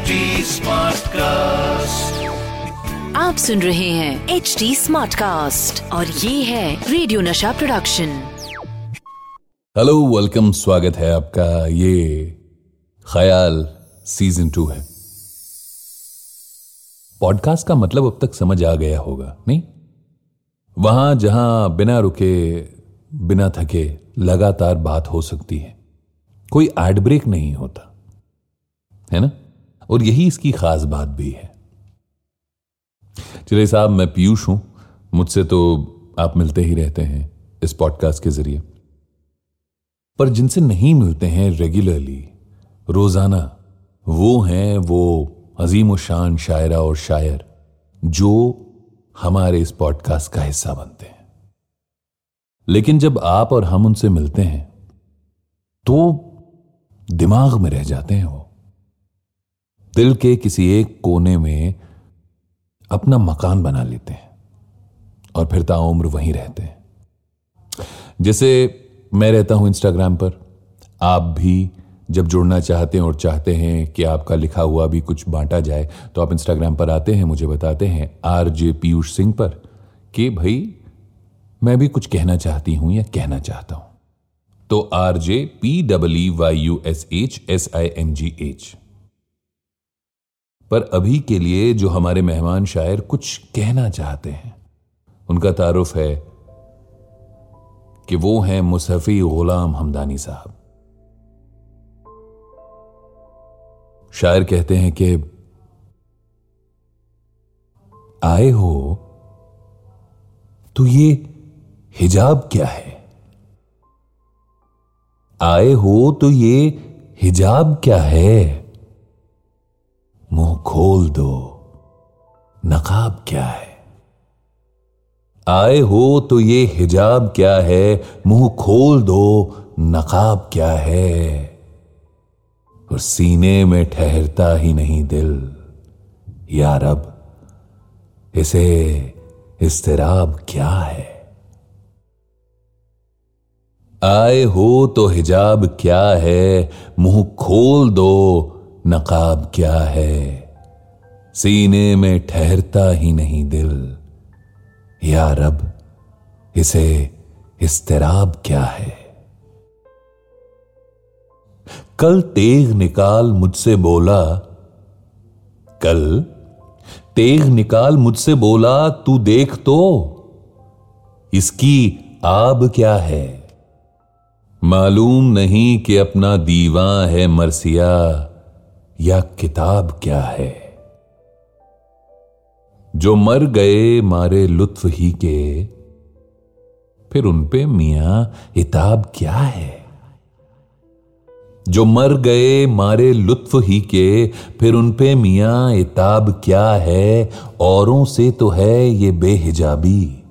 HD Smartcast. आप सुन रहे हैं एच डी स्मार्ट कास्ट और ये है रेडियो नशा प्रोडक्शन हेलो वेलकम स्वागत है आपका। ये ख्याल सीज़न टू है। पॉडकास्ट का मतलब अब तक समझ आ गया होगा नहीं? वहाँ जहाँ बिना रुके बिना थके लगातार बात हो सकती है। कोई एड ब्रेक नहीं होता। है ना? और यही इसकी खास बात भी है। चलिए साहब, मैं पीयूष हूँ। मुझसे तो आप मिलते ही रहते हैं इस पॉडकास्ट के ज़रिए। पर जिनसे नहीं मिलते हैं रेगुलरली रोज़ाना, वो हैं वो अजीम शान शायरा और शायर, जो हमारे इस पॉडकास्ट का हिस्सा बनते हैं। लेकिन जब आप और हम उनसे मिलते हैं तो दिमाग में रह जाते हैं वो। दिल के किसी एक कोने में अपना मकान बना लेते हैं और फिर ताउम्र वहीं रहते हैं। जैसे मैं रहता हूँ इंस्टाग्राम पर, आप भी जब जुड़ना चाहते हैं और चाहते हैं कि आपका लिखा हुआ भी कुछ बांटा जाए तो आप इंस्टाग्राम पर आते हैं, मुझे बताते हैं आर जे पीयूष सिंह पर कि भाई, मैं भी कुछ कहना चाहती हूँ या कहना चाहता हूँ। तो R J P W Y U S H S I N G H. पर अभी के लिए जो हमारे मेहमान शायर कुछ कहना चाहते हैं। उनका तारुफ है कि वो हैं मुसफ़ी गुलाम हमदानी साहब। शायर कहते हैं कि, आए हो तो ये हिजाब क्या है? आए हो तो ये हिजाब क्या है? मुँह खोल दो। नकाब क्या है? आए हो तो ये हिजाब क्या है? मुँह खोल दो। नकाब क्या है? और सीने में ठहरता ही नहीं दिल। यार अब इसे इस्तेराब क्या है? आए हो तो हिजाब क्या है? मुँह खोल दो। नकाब क्या है? सीने में ठहरता ही नहीं दिल। या रब, इसे इस्तेराब क्या है? कल तेग निकाल मुझसे बोला, कल तेग निकाल मुझसे बोला, तू देख तो इसकी आब क्या है? मालूम नहीं कि अपना दीवा है मरसिया। या किताब क्या है? जो मर गए मारे लुत्फ ही के, फिर उन पे मियाँ इताब क्या है? जो मर गए मारे लुत्फ ही के, फिर उन पे मियाँ इताब क्या है? औरों से तो है ये बेहिजाबी।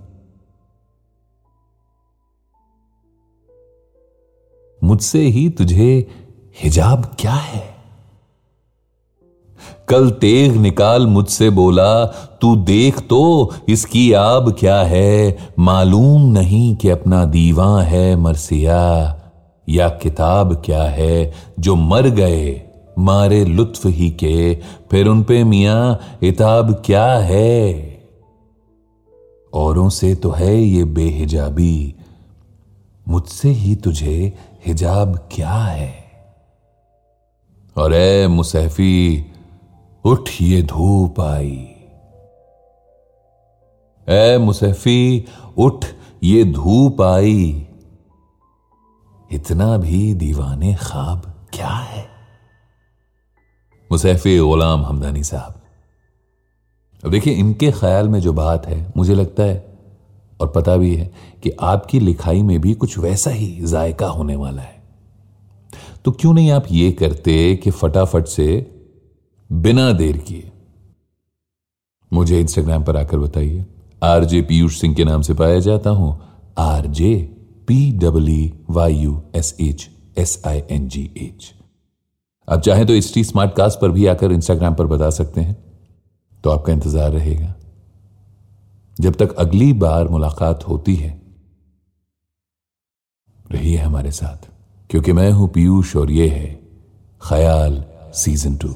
मुझसे ही तुझे हिजाब क्या है? कल तेग निकाल मुझसे बोला, तू देख तो इसकी आब क्या है? मालूम नहीं कि अपना दीवा है मरसिया, या किताब क्या है? जो मर गए, मारे लुत्फ ही के, फिर उन पे मियाँ इताब क्या है? औरों से तो है ये बेहिजाबी, मुझसे ही तुझे हिजाब क्या है? और ए मुसैफी उठ ये धूप आई। ए मुसैफी, उठ, ये धूप आई। इतना भी दीवाने ख्वाब क्या है? मुसैफी गुलाम हमदानी साहब, अब देखिए इनके ख्याल में जो बात है, मुझे लगता है, और पता भी है कि आपकी लिखाई में भी कुछ वैसा ही जायका होने वाला है। तो क्यों नहीं आप ये करते कि फटाफट से बिना देर किए। मुझे इंस्टाग्राम पर आकर बताइए। आरजे पीयूष सिंह के नाम से पाया जाता हूँ। RJ P W Y U S H S I N G H आप चाहें तो एच टी स्मार्ट कास्ट पर भी आकर इंस्टाग्राम पर बता सकते हैं। तो आपका इंतज़ार रहेगा। जब तक अगली बार मुलाकात होती है, रहिए हमारे साथ। क्योंकि मैं हूँ पीयूष और ये है ख्याल सीज़न टू।